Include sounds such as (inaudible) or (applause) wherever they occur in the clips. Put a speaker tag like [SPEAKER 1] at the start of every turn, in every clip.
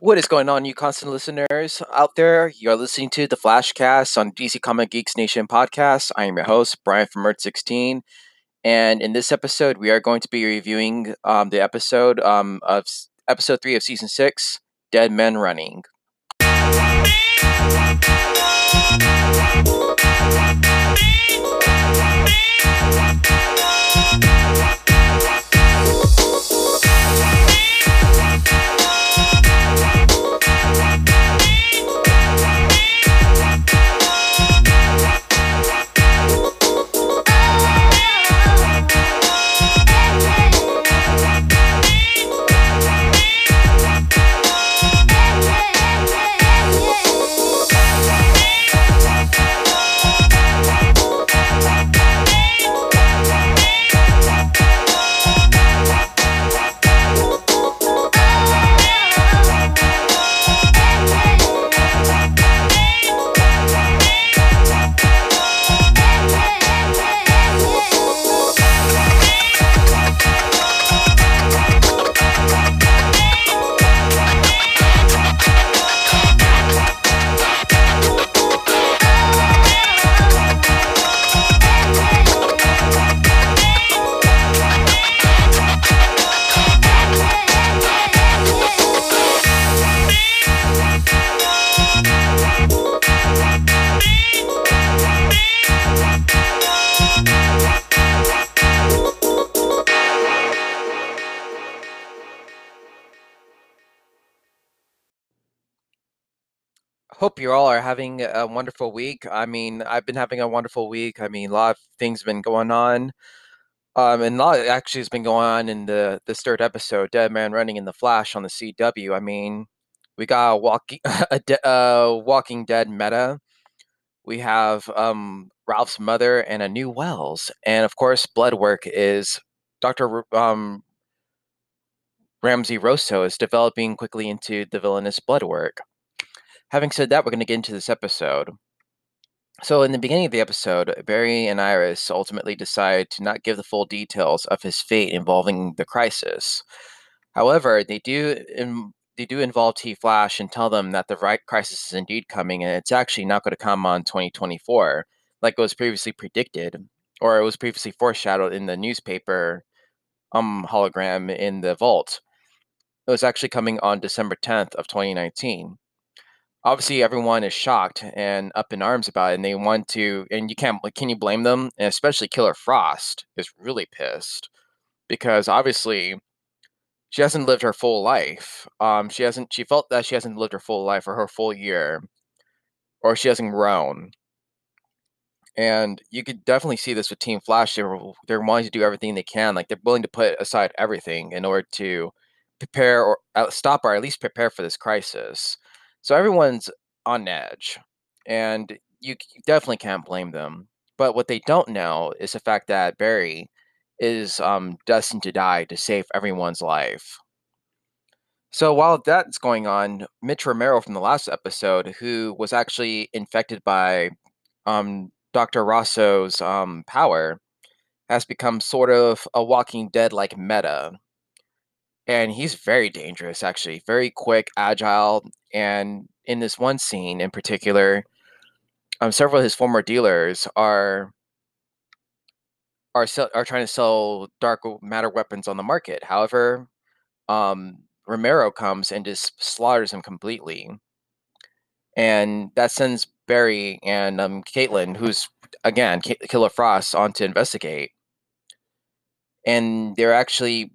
[SPEAKER 1] What is going on, you constant listeners out there? You're listening to the Flashcast on DC Comic Geeks Nation podcast. I am your host, Brian from Earth 16. And in this episode, we are going to be reviewing um, the episode um, of episode three of season six, Dead Man Running. Hope you all are having a wonderful week. I mean, I've been having a wonderful week. I mean, a lot of things have been going on. Um, and a lot actually has been going on in the this third episode, Dead Man Running in the Flash on the CW. I mean, we got a walking (laughs) a de- uh, Walking Dead meta. We have um, Ralph's mother and a new Wells, and of course, Bloodwork is Doctor um, Ramsey Rosso is developing quickly into the villainous Bloodwork having said that, we're going to get into this episode. So, in the beginning of the episode, Barry and Iris ultimately decide to not give the full details of his fate involving the crisis. However, they do in, they do involve T Flash and tell them that the right crisis is indeed coming, and it's actually not going to come on 2024, like was previously predicted, or it was previously foreshadowed in the newspaper um hologram in the vault. It was actually coming on December 10th of 2019 obviously everyone is shocked and up in arms about it and they want to and you can't like can you blame them? And especially killer frost is really pissed because obviously she hasn't lived her full life um she hasn't she felt that she hasn't lived her full life or her full year or she hasn't grown. And you could definitely see this with team flash they're, they're wanting to do everything they can like they're willing to put aside everything in order to prepare or uh, stop or at least prepare for this crisis so everyone's on edge, and you definitely can't blame them. But what they don't know is the fact that Barry is um, destined to die to save everyone's life. So while that's going on, Mitch Romero from the last episode, who was actually infected by um, Dr. Rosso's um, power, has become sort of a Walking Dead like meta and he's very dangerous actually very quick agile and in this one scene in particular um, several of his former dealers are are sell, are trying to sell dark matter weapons on the market. However um, romero comes and just slaughters him completely. And that sends barry and um, caitlin who's again K- killer frost on to investigate. And they're actually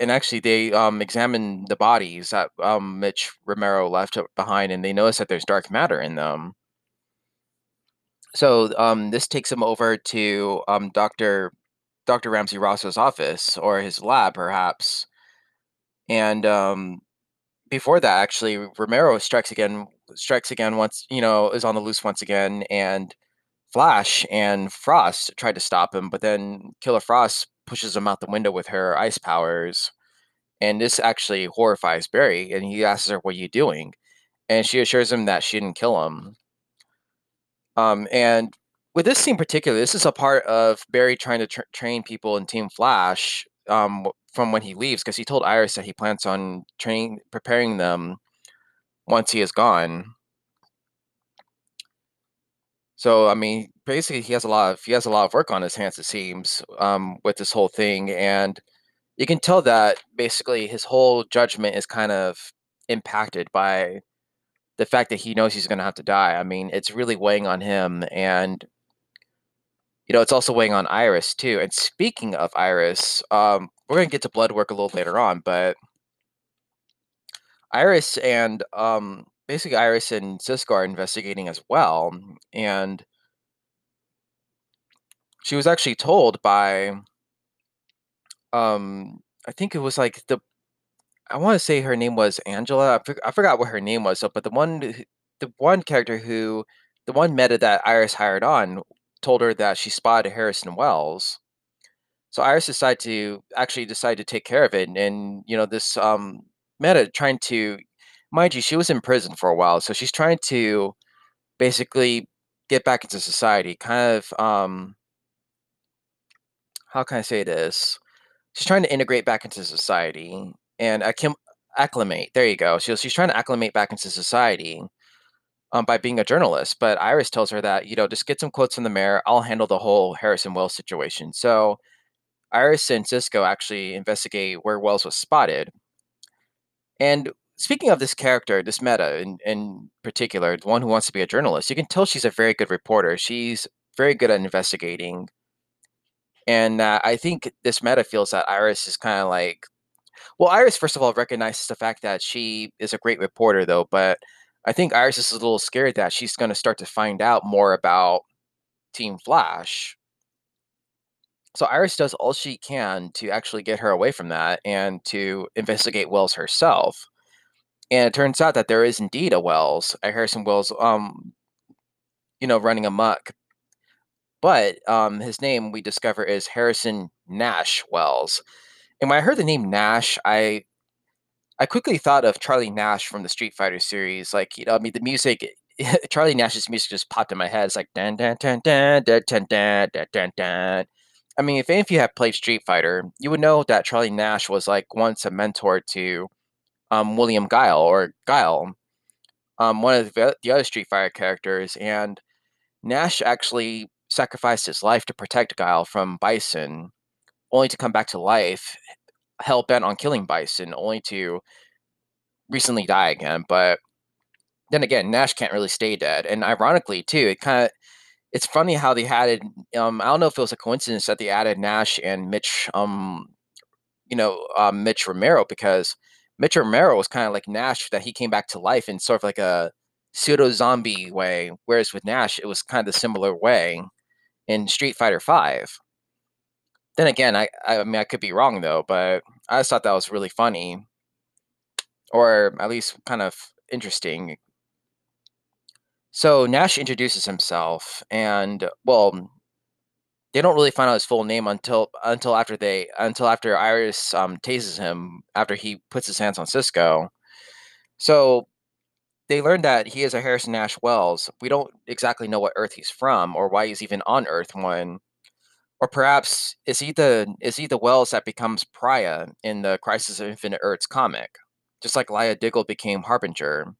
[SPEAKER 1] and actually they um examine the bodies that um Mitch Romero left behind and they notice that there's dark matter in them. So um this takes him over to um Dr. Dr. Ramsey Rosso's office or his lab perhaps. And um before that actually Romero strikes again strikes again once, you know, is on the loose once again and Flash and Frost tried to stop him, but then Killer Frost pushes him out the window with her ice powers. And this actually horrifies Barry, and he asks her, "What are you doing?" And she assures him that she didn't kill him. Um, and with this scene particular, this is a part of Barry trying to tra- train people in Team Flash um, from when he leaves, because he told Iris that he plans on training, preparing them once he is gone. So I mean, basically, he has a lot of he has a lot of work on his hands. It seems um, with this whole thing, and you can tell that basically his whole judgment is kind of impacted by the fact that he knows he's going to have to die. I mean, it's really weighing on him, and you know, it's also weighing on Iris too. And speaking of Iris, um, we're going to get to blood work a little later on, but Iris and um, basically Iris and Cisco are investigating as well, and she was actually told by um, I think it was like the I want to say her name was Angela. I, for, I forgot what her name was. So, but the one, the one character who, the one meta that Iris hired on, told her that she spotted Harrison Wells. So Iris decided to actually decide to take care of it, and, you know this um, meta trying to, mind you, she was in prison for a while, so she's trying to basically get back into society. Kind of, um, how can I say this? She's trying to integrate back into society and acclim- acclimate. There you go. So she's trying to acclimate back into society um, by being a journalist. But Iris tells her that you know just get some quotes from the mayor. I'll handle the whole Harrison Wells situation. So Iris and Cisco actually investigate where Wells was spotted. And speaking of this character, this meta in, in particular, the one who wants to be a journalist, you can tell she's a very good reporter. She's very good at investigating. And uh, I think this meta feels that Iris is kind of like well, Iris, first of all, recognizes the fact that she is a great reporter, though, but I think Iris is a little scared that she's going to start to find out more about Team Flash. So Iris does all she can to actually get her away from that and to investigate Wells herself. And it turns out that there is indeed a Wells, a Harrison Wells, um, you know, running amok. But um, his name we discover is Harrison Nash Wells. And when I heard the name Nash, I I quickly thought of Charlie Nash from the Street Fighter series. Like, you know, I mean, the music, (laughs) Charlie Nash's music just popped in my head. It's like, dan, dan, dan, dan, dan, dan, dan, dan, dan, dan. I mean, if any of you have played Street Fighter, you would know that Charlie Nash was like once a mentor to um, William Guile or Guile, um, one of the, the other Street Fighter characters. And Nash actually sacrificed his life to protect Guile from Bison only to come back to life, hell bent on killing Bison, only to recently die again. But then again, Nash can't really stay dead. And ironically, too, it kind of it's funny how they added. Um, I don't know if it was a coincidence that they added Nash and Mitch. Um, you know, uh, Mitch Romero because Mitch Romero was kind of like Nash that he came back to life in sort of like a pseudo zombie way, whereas with Nash it was kind of a similar way in Street Fighter Five. Then again, I I mean I could be wrong though, but I just thought that was really funny, or at least kind of interesting. So Nash introduces himself, and well, they don't really find out his full name until until after they until after Iris um, tases him after he puts his hands on Cisco. So they learned that he is a Harrison Nash Wells. We don't exactly know what Earth he's from or why he's even on Earth when or perhaps is he the is he the Wells that becomes Pariah in the Crisis of Infinite Earths comic, just like Lyla Diggle became Harbinger?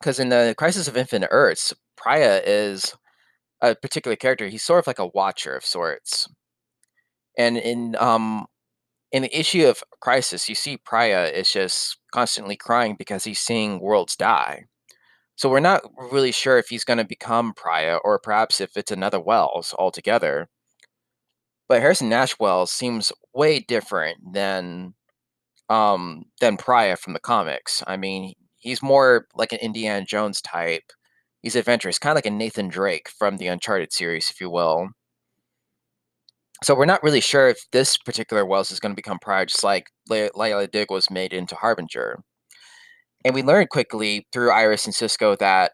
[SPEAKER 1] Because in the Crisis of Infinite Earths, Pariah is a particular character. He's sort of like a watcher of sorts. And in um in the issue of Crisis, you see Pariah is just constantly crying because he's seeing worlds die. So we're not really sure if he's going to become Pariah or perhaps if it's another Wells altogether. But Harrison Nash Wells seems way different than um than Pariah from the comics. I mean, he's more like an Indiana Jones type. He's adventurous, kind of like a Nathan Drake from the Uncharted series, if you will. So we're not really sure if this particular Wells is going to become Pariah, just like Lyla Dig was made into Harbinger. And we learned quickly through Iris and Cisco that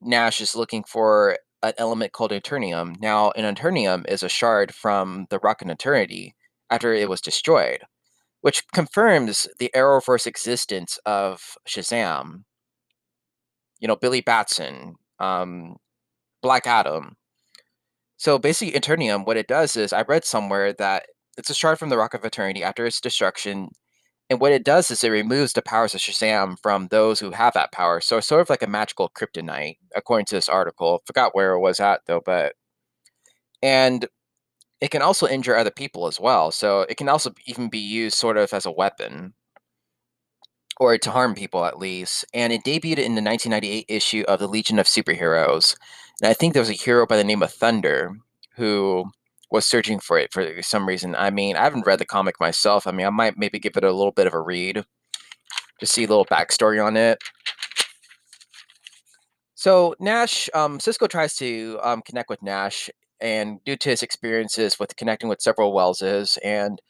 [SPEAKER 1] Nash is looking for an element called Eternium. Now, an Eternium is a shard from the Rock of Eternity after it was destroyed, which confirms the Arrowverse existence of Shazam. You know, Billy Batson, um, Black Adam. So basically, Eternium, what it does is, I read somewhere that it's a shard from the Rock of Eternity after its destruction and what it does is it removes the powers of Shazam from those who have that power. So it's sort of like a magical kryptonite, according to this article. Forgot where it was at though, but and it can also injure other people as well. So it can also even be used sort of as a weapon or to harm people at least. And it debuted in the 1998 issue of the Legion of Superheroes. And I think there was a hero by the name of Thunder who was searching for it for some reason. I mean, I haven't read the comic myself. I mean, I might maybe give it a little bit of a read to see a little backstory on it. So Nash, um, Cisco tries to um, connect with Nash, and due to his experiences with connecting with several Welleses, and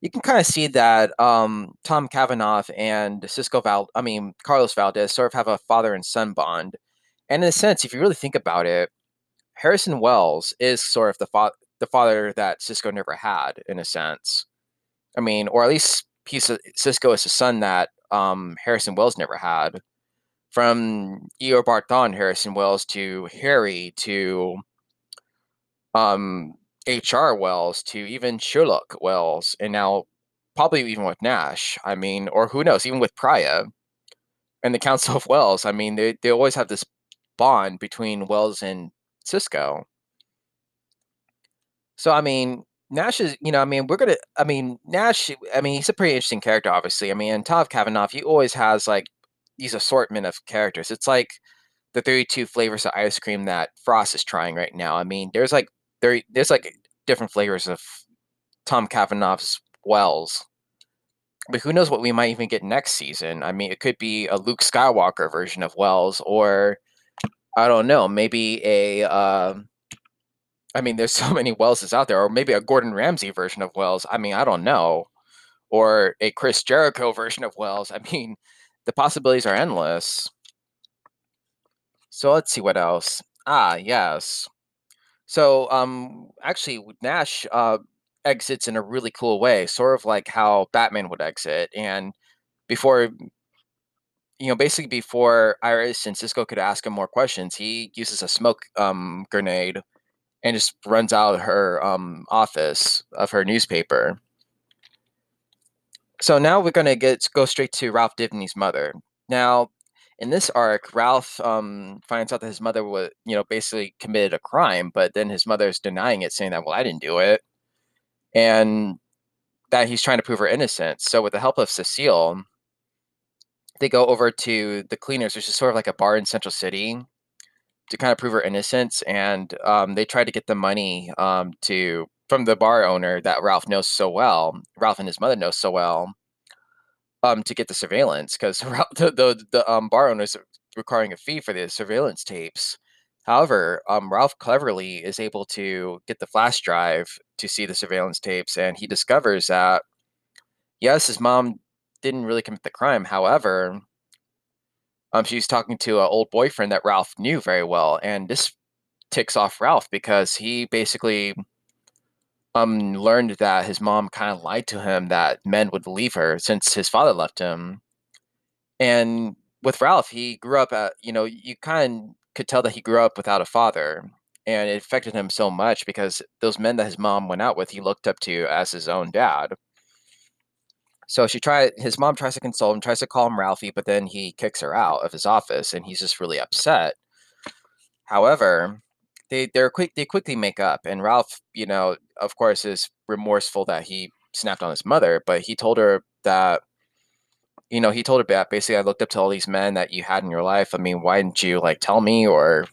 [SPEAKER 1] you can kind of see that um, Tom Cavanagh and Cisco Val, I mean Carlos Valdes, sort of have a father and son bond. And in a sense, if you really think about it, Harrison Wells is sort of the fa- the father that Cisco never had, in a sense. I mean, or at least he's a, Cisco is a son that um, Harrison Wells never had. From Eobard Thawne, Harrison Wells to Harry to um, H.R. Wells to even Sherlock Wells, and now probably even with Nash. I mean, or who knows, even with Pariah and the Council of Wells. I mean, they, they always have this bond between Wells and Cisco. So I mean, Nash is, you know, I mean, we're gonna, I mean, Nash, I mean, he's a pretty interesting character, obviously. I mean, and Todd Cavanagh, he always has like these assortment of characters. It's like the 32 flavors of ice cream that Frost is trying right now. I mean, there's like there, there's like different flavors of Tom Cavanagh's Wells. But who knows what we might even get next season? I mean, it could be a Luke Skywalker version of Wells, or I don't know, maybe a. Uh, I mean, there's (laughs) so many Welleses out there, or maybe a Gordon Ramsay version of Wells. I mean, I don't know, or a Chris Jericho version of Wells. I mean, the possibilities are endless. So let's see what else. Ah, yes. So, um, actually, Nash uh, exits in a really cool way, sort of like how Batman would exit. And before, you know, basically before Iris and Cisco could ask him more questions, he uses a smoke um, grenade and just runs out of her um, office of her newspaper. So now we're gonna get go straight to Ralph Dibny's mother. Now, in this arc, Ralph um, finds out that his mother was, you know, basically committed a crime, but then his mother is denying it, saying that, well, I didn't do it, and that he's trying to prove her innocence. So, with the help of Cecile, they go over to the Cleaners, which is sort of like a bar in Central City, to kind of prove her innocence, and um, they try to get the money um, to from the bar owner that Ralph knows so well, Ralph and his mother know so well, um, to get the surveillance because (laughs) the, the, the um, bar owners are requiring a fee for the surveillance tapes. However, um, Ralph cleverly is able to get the flash drive to see the surveillance tapes, and he discovers that yes, his mom didn't really commit the crime. However, um, was talking to an old boyfriend that Ralph knew very well, and this ticks off Ralph because he basically um learned that his mom kind of lied to him that men would leave her since his father left him. And with Ralph, he grew up at you know you kind of could tell that he grew up without a father, and it affected him so much because those men that his mom went out with, he looked up to as his own dad. So she tried. His mom tries to console him, tries to call him Ralphie, but then he kicks her out of his office, and he's just really upset. However, they they're quick they quickly make up and Ralph, you know, of course is remorseful that he snapped on his mother, but he told her that you know, he told her that basically I looked up to all these men that you had in your life. I mean, why didn't you like tell me or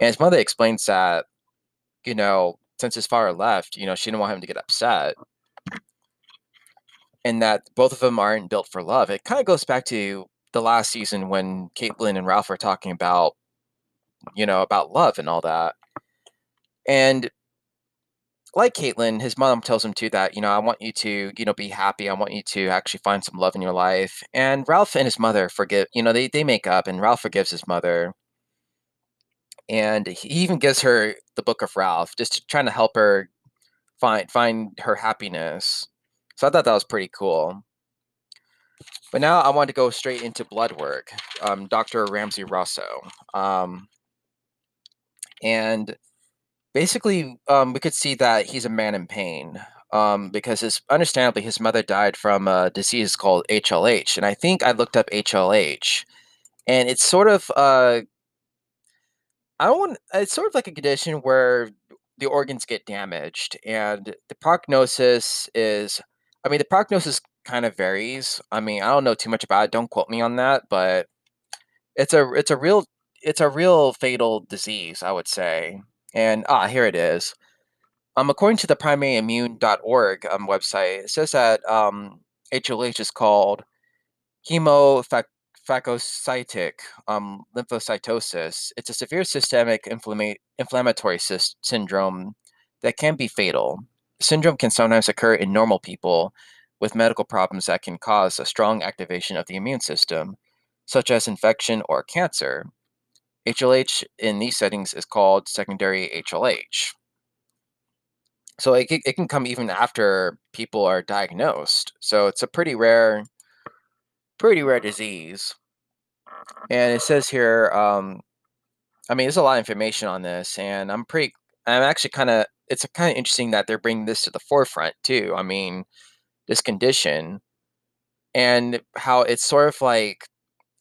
[SPEAKER 1] and his mother explains that, you know, since his father left, you know, she didn't want him to get upset. And that both of them aren't built for love. It kind of goes back to the last season when Caitlin and Ralph were talking about, you know, about love and all that. And like Caitlin, his mom tells him too that, you know, I want you to, you know, be happy. I want you to actually find some love in your life. And Ralph and his mother forgive, you know, they, they make up and Ralph forgives his mother. And he even gives her the book of Ralph, just trying to help her find find her happiness. So I thought that was pretty cool. But now I want to go straight into blood work, um, Dr. Ramsey Rosso. Um, and basically, um, we could see that he's a man in pain. um, because his understandably his mother died from a disease called HLH, and I think I looked up HLH, and it's sort of uh, I don't want it's sort of like a condition where the organs get damaged, and the prognosis is, I mean, the prognosis kind of varies. I mean, I don't know too much about it. Don't quote me on that, but it's a it's a real it's a real fatal disease, I would say. And ah, here it is. Um, according to the primaryimmune.org um, website, it says that um, HLH is called hemophagocytic um, lymphocytosis. It's a severe systemic inflama- inflammatory sy- syndrome that can be fatal. Syndrome can sometimes occur in normal people with medical problems that can cause a strong activation of the immune system, such as infection or cancer. HLH in these settings is called secondary HLH. So it, it can come even after people are diagnosed. So it's a pretty rare, pretty rare disease. And it says here, um, I mean, there's a lot of information on this, and I'm pretty, I'm actually kind of, it's kind of interesting that they're bringing this to the forefront too. I mean, this condition and how it's sort of like,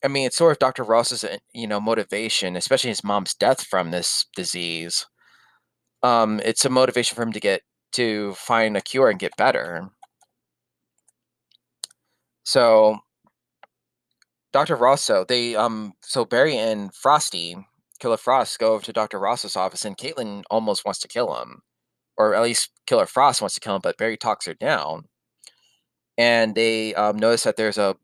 [SPEAKER 1] I mean, it's sort of Dr. Ross's, uh, you know, motivation, especially his mom's death from this disease. Um, it's a motivation for him to get to find a cure and get better. So Dr. Rosso, they um so Barry and Frosty, Killer Frost, go over to Dr. Rosso's office and Caitlin almost wants to kill him. Or at least Killer Frost wants to kill him, but Barry talks her down. And they um, notice that there's a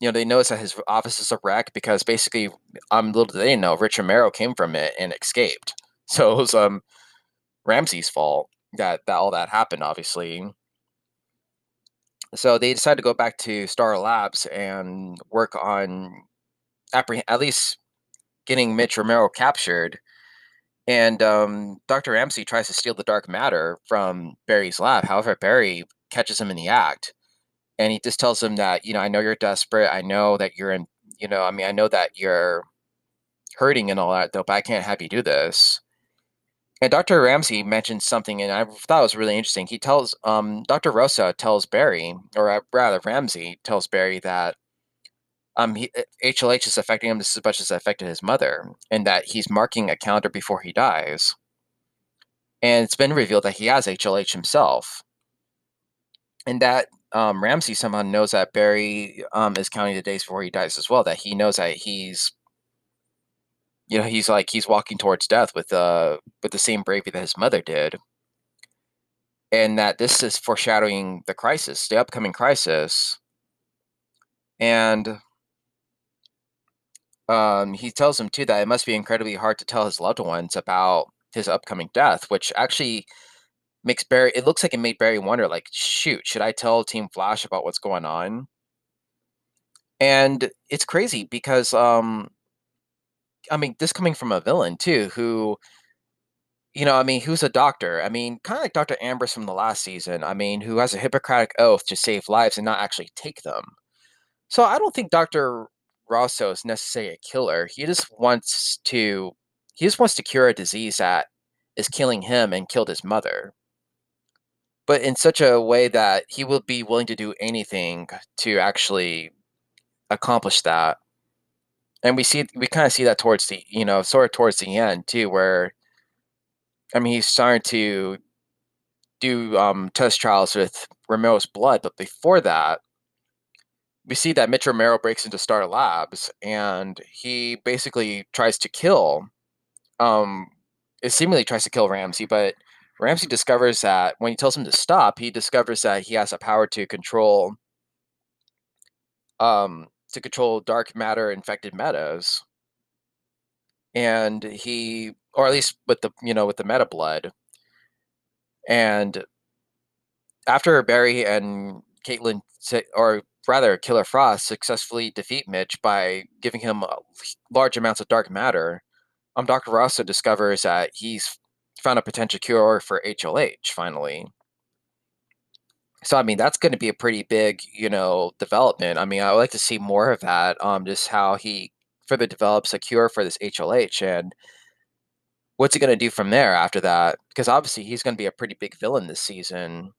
[SPEAKER 1] you know, they notice that his office is a wreck because basically, um, little do they know, Rich Romero came from it and escaped. (laughs) So it was um Ramsey's fault that that all that happened, obviously. So they decide to go back to Star Labs and work on appreh- at least getting Mitch Romero captured. And um, Dr. Ramsey tries to steal the dark matter from Barry's lab. However, Barry catches him in the act. And he just tells him that, you know, I know you're desperate. I know that you're in, you know, I mean, I know that you're hurting and all that, though, but I can't have you do this. And Dr. Ramsey mentions something, and I thought it was really interesting. He tells um, Dr. Rosa tells Barry, or uh, rather Ramsey tells Barry that um, he, HLH is affecting him just as much as it affected his mother, and that he's marking a calendar before he dies. And it's been revealed that he has HLH himself, and that um, Ramsey somehow knows that Barry um, is counting the days before he dies as well. That he knows that he's you know he's like he's walking towards death with uh with the same bravery that his mother did and that this is foreshadowing the crisis the upcoming crisis and um he tells him too that it must be incredibly hard to tell his loved ones about his upcoming death which actually makes barry it looks like it made barry wonder like shoot should i tell team flash about what's going on and it's crazy because um I mean, this coming from a villain too, who, you know, I mean, who's a doctor? I mean, kind of like Dr. Ambrose from the last season. I mean, who has a Hippocratic oath to save lives and not actually take them. So I don't think Dr. Rosso is necessarily a killer. He just wants to, he just wants to cure a disease that is killing him and killed his mother. But in such a way that he will be willing to do anything to actually accomplish that and we see we kind of see that towards the you know sort of towards the end too where i mean he's starting to do um, test trials with romero's blood but before that we see that mitch romero breaks into star labs and he basically tries to kill um it seemingly tries to kill ramsey but ramsey discovers that when he tells him to stop he discovers that he has a power to control um to control dark matter infected metas. And he or at least with the you know with the meta blood. And after Barry and Caitlin or rather Killer Frost successfully defeat Mitch by giving him uh, large amounts of dark matter, um, Dr. Rosso discovers that he's found a potential cure for HLH finally so I mean that's going to be a pretty big, you know, development. I mean, I would like to see more of that. Um, just how he further develops a cure for this HLH, and what's he going to do from there after that? Because obviously he's going to be a pretty big villain this season,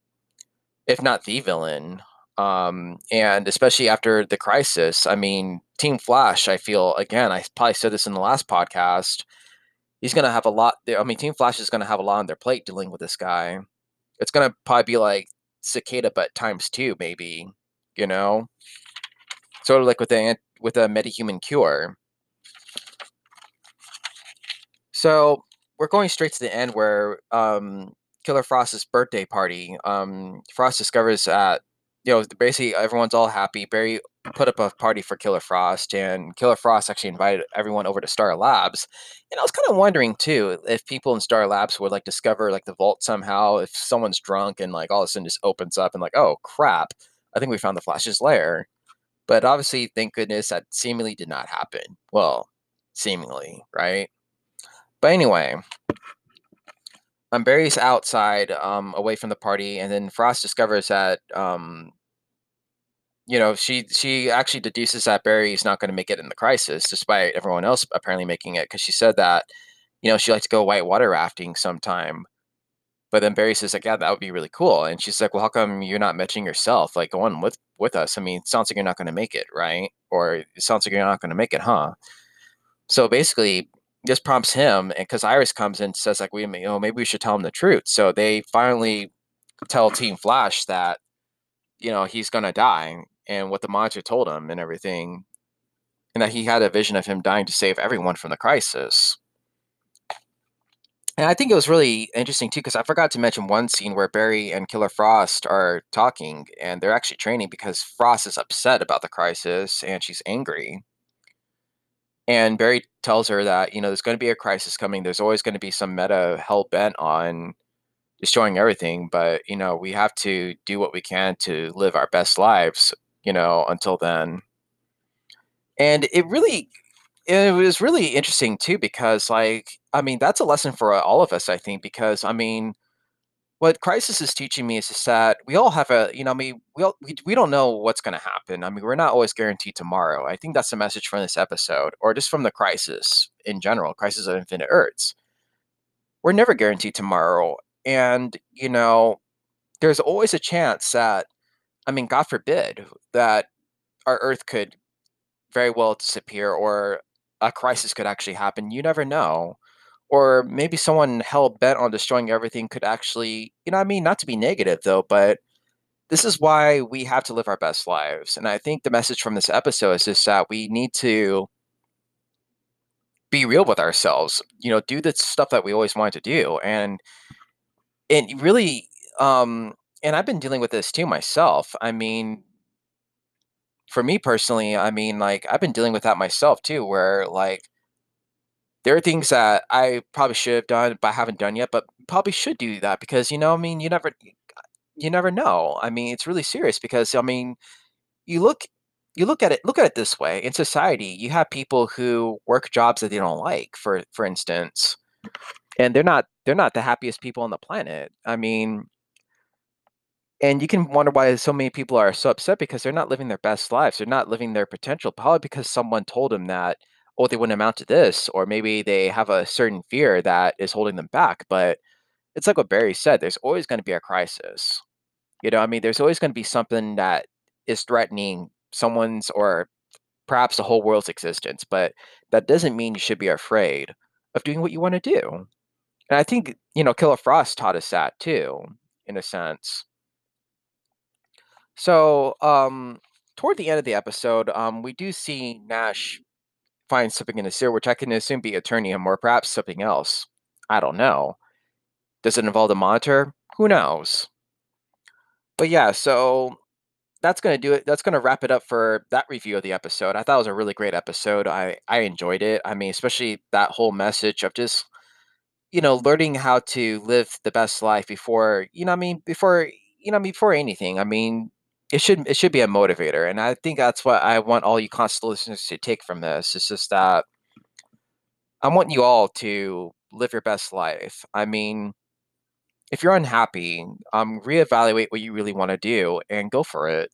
[SPEAKER 1] if not the villain. Um, and especially after the crisis, I mean, Team Flash, I feel again, I probably said this in the last podcast. He's going to have a lot. I mean, Team Flash is going to have a lot on their plate dealing with this guy. It's going to probably be like Cicada, but times two, maybe. You know, sort of like with the with a metahuman cure. So we're going straight to the end where um, Killer Frost's birthday party. Um, Frost discovers that you know basically everyone's all happy. Barry put up a party for Killer Frost, and Killer Frost actually invited everyone over to Star Labs. And I was kind of wondering too if people in Star Labs would like discover like the vault somehow. If someone's drunk and like all of a sudden just opens up and like, oh crap, I think we found the Flash's lair. But obviously, thank goodness that seemingly did not happen. Well, seemingly, right? But anyway, um, Barry's outside, um, away from the party, and then Frost discovers that, um, you know, she she actually deduces that Barry's not going to make it in the crisis, despite everyone else apparently making it, because she said that, you know, she likes to go whitewater rafting sometime. But then Barry says like, yeah, that would be really cool. And she's like, well, how come you're not mentioning yourself? Like, go on with with us. I mean, it sounds like you're not going to make it, right? Or it sounds like you're not going to make it, huh? So basically, this prompts him, and because Iris comes in and says like, we, you know, maybe we should tell him the truth. So they finally tell Team Flash that, you know, he's gonna die, and what the monitor told him and everything, and that he had a vision of him dying to save everyone from the crisis. And I think it was really interesting too, because I forgot to mention one scene where Barry and Killer Frost are talking, and they're actually training because Frost is upset about the crisis and she's angry. And Barry tells her that, you know, there's going to be a crisis coming. There's always going to be some meta hell bent on destroying everything. But, you know, we have to do what we can to live our best lives, you know, until then. And it really, it was really interesting too, because, like, I mean, that's a lesson for all of us, I think, because, I mean, what crisis is teaching me is just that we all have a you know I mean we all we, we don't know what's going to happen. I mean we're not always guaranteed tomorrow. I think that's the message from this episode or just from the crisis in general crisis of infinite earths. We're never guaranteed tomorrow and you know there's always a chance that i mean god forbid that our earth could very well disappear or a crisis could actually happen. You never know or maybe someone hell bent on destroying everything could actually, you know, I mean, not to be negative though, but this is why we have to live our best lives. And I think the message from this episode is just that we need to be real with ourselves, you know, do the stuff that we always wanted to do. And and really, um, and I've been dealing with this too myself. I mean, for me personally, I mean, like I've been dealing with that myself too, where like there are things that I probably should have done, but I haven't done yet, but probably should do that because, you know, I mean, you never you never know. I mean, it's really serious because I mean, you look you look at it look at it this way. In society, you have people who work jobs that they don't like, for for instance, and they're not they're not the happiest people on the planet. I mean, and you can wonder why so many people are so upset because they're not living their best lives. They're not living their potential, probably because someone told them that oh, they wouldn't amount to this, or maybe they have a certain fear that is holding them back. But it's like what Barry said there's always going to be a crisis. You know, I mean, there's always going to be something that is threatening someone's or perhaps the whole world's existence. But that doesn't mean you should be afraid of doing what you want to do. And I think, you know, Killer Frost taught us that too, in a sense. So, um, toward the end of the episode, um, we do see Nash find something in the sewer, which I can assume be Eternium or perhaps something else. I don't know. Does it involve the monitor? Who knows? But yeah, so that's gonna do it. That's gonna wrap it up for that review of the episode. I thought it was a really great episode. I I enjoyed it. I mean, especially that whole message of just you know learning how to live the best life before you know. I mean, before you know, before anything. I mean, it should it should be a motivator, and I think that's what I want all you constant listeners to take from this. It's just that I want you all to live your best life. I mean, if you're unhappy, um, reevaluate what you really want to do and go for it.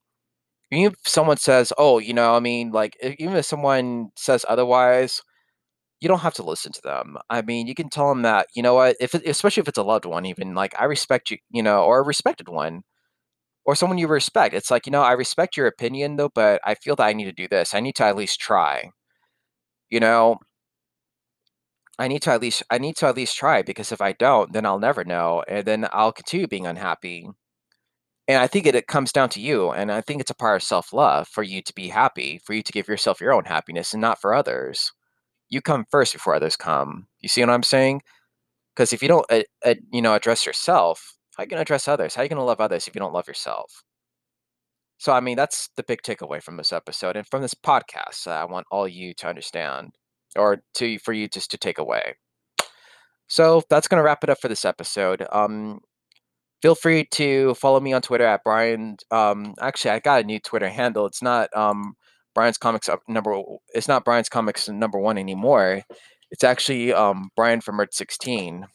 [SPEAKER 1] Even if someone says, "Oh, you know," I mean, like, even if someone says otherwise, you don't have to listen to them. I mean, you can tell them that, you know what, if especially if it's a loved one, even like I respect you, you know, or a respected one, or someone you respect. It's like, you know, I respect your opinion though, but I feel that I need to do this. I need to at least try. You know, I need to at least I need to at least try because if I don't, then I'll never know, and then I'll continue being unhappy. And I think it, it comes down to you, and I think it's a part of self love for you to be happy, for you to give yourself your own happiness, and not for others. You come first before others come. You see what I'm saying? Because if you don't, uh, uh, you know, address yourself, how are you gonna address others? How are you gonna love others if you don't love yourself? So, I mean, that's the big takeaway from this episode and from this podcast. Uh, I want all you to understand, or to for you just to take away. So that's gonna wrap it up for this episode. Um, feel free to follow me on Twitter at Brian. Um, actually, I got a new Twitter handle. It's not um, Brian's Comics number. It's not Brian's Comics number one anymore. It's actually um, Brian from Earth 16.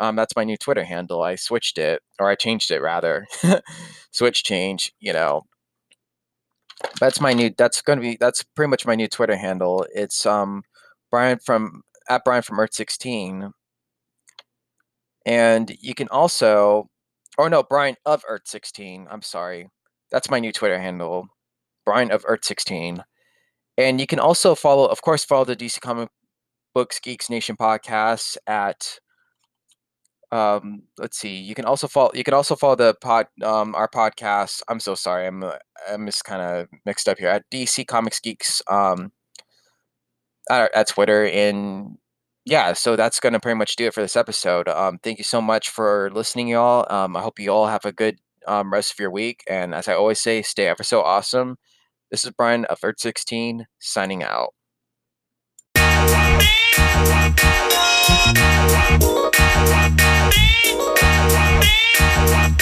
[SPEAKER 1] Um, that's my new Twitter handle. I switched it, or I changed it rather. (laughs) Switch change, you know. That's my new. That's gonna be. That's pretty much my new Twitter handle. It's um, Brian from at Brian from Earth 16. And you can also or no, Brian of Earth 16. I'm sorry. That's my new Twitter handle, Brian of Earth 16. And you can also follow, of course, follow the DC Comic Books Geeks Nation podcast at um let's see you can also follow you can also follow the pod um our podcast i'm so sorry i'm uh, i'm just kind of mixed up here at dc comics geeks um at, at twitter and yeah, so that's to pretty much do it for this episode. Um, thank you so much for listening, y'all. Um, I hope you all have a good um, rest of your week. And as I always say, stay ever so awesome. This is Brian of Earth 16 signing out. Thank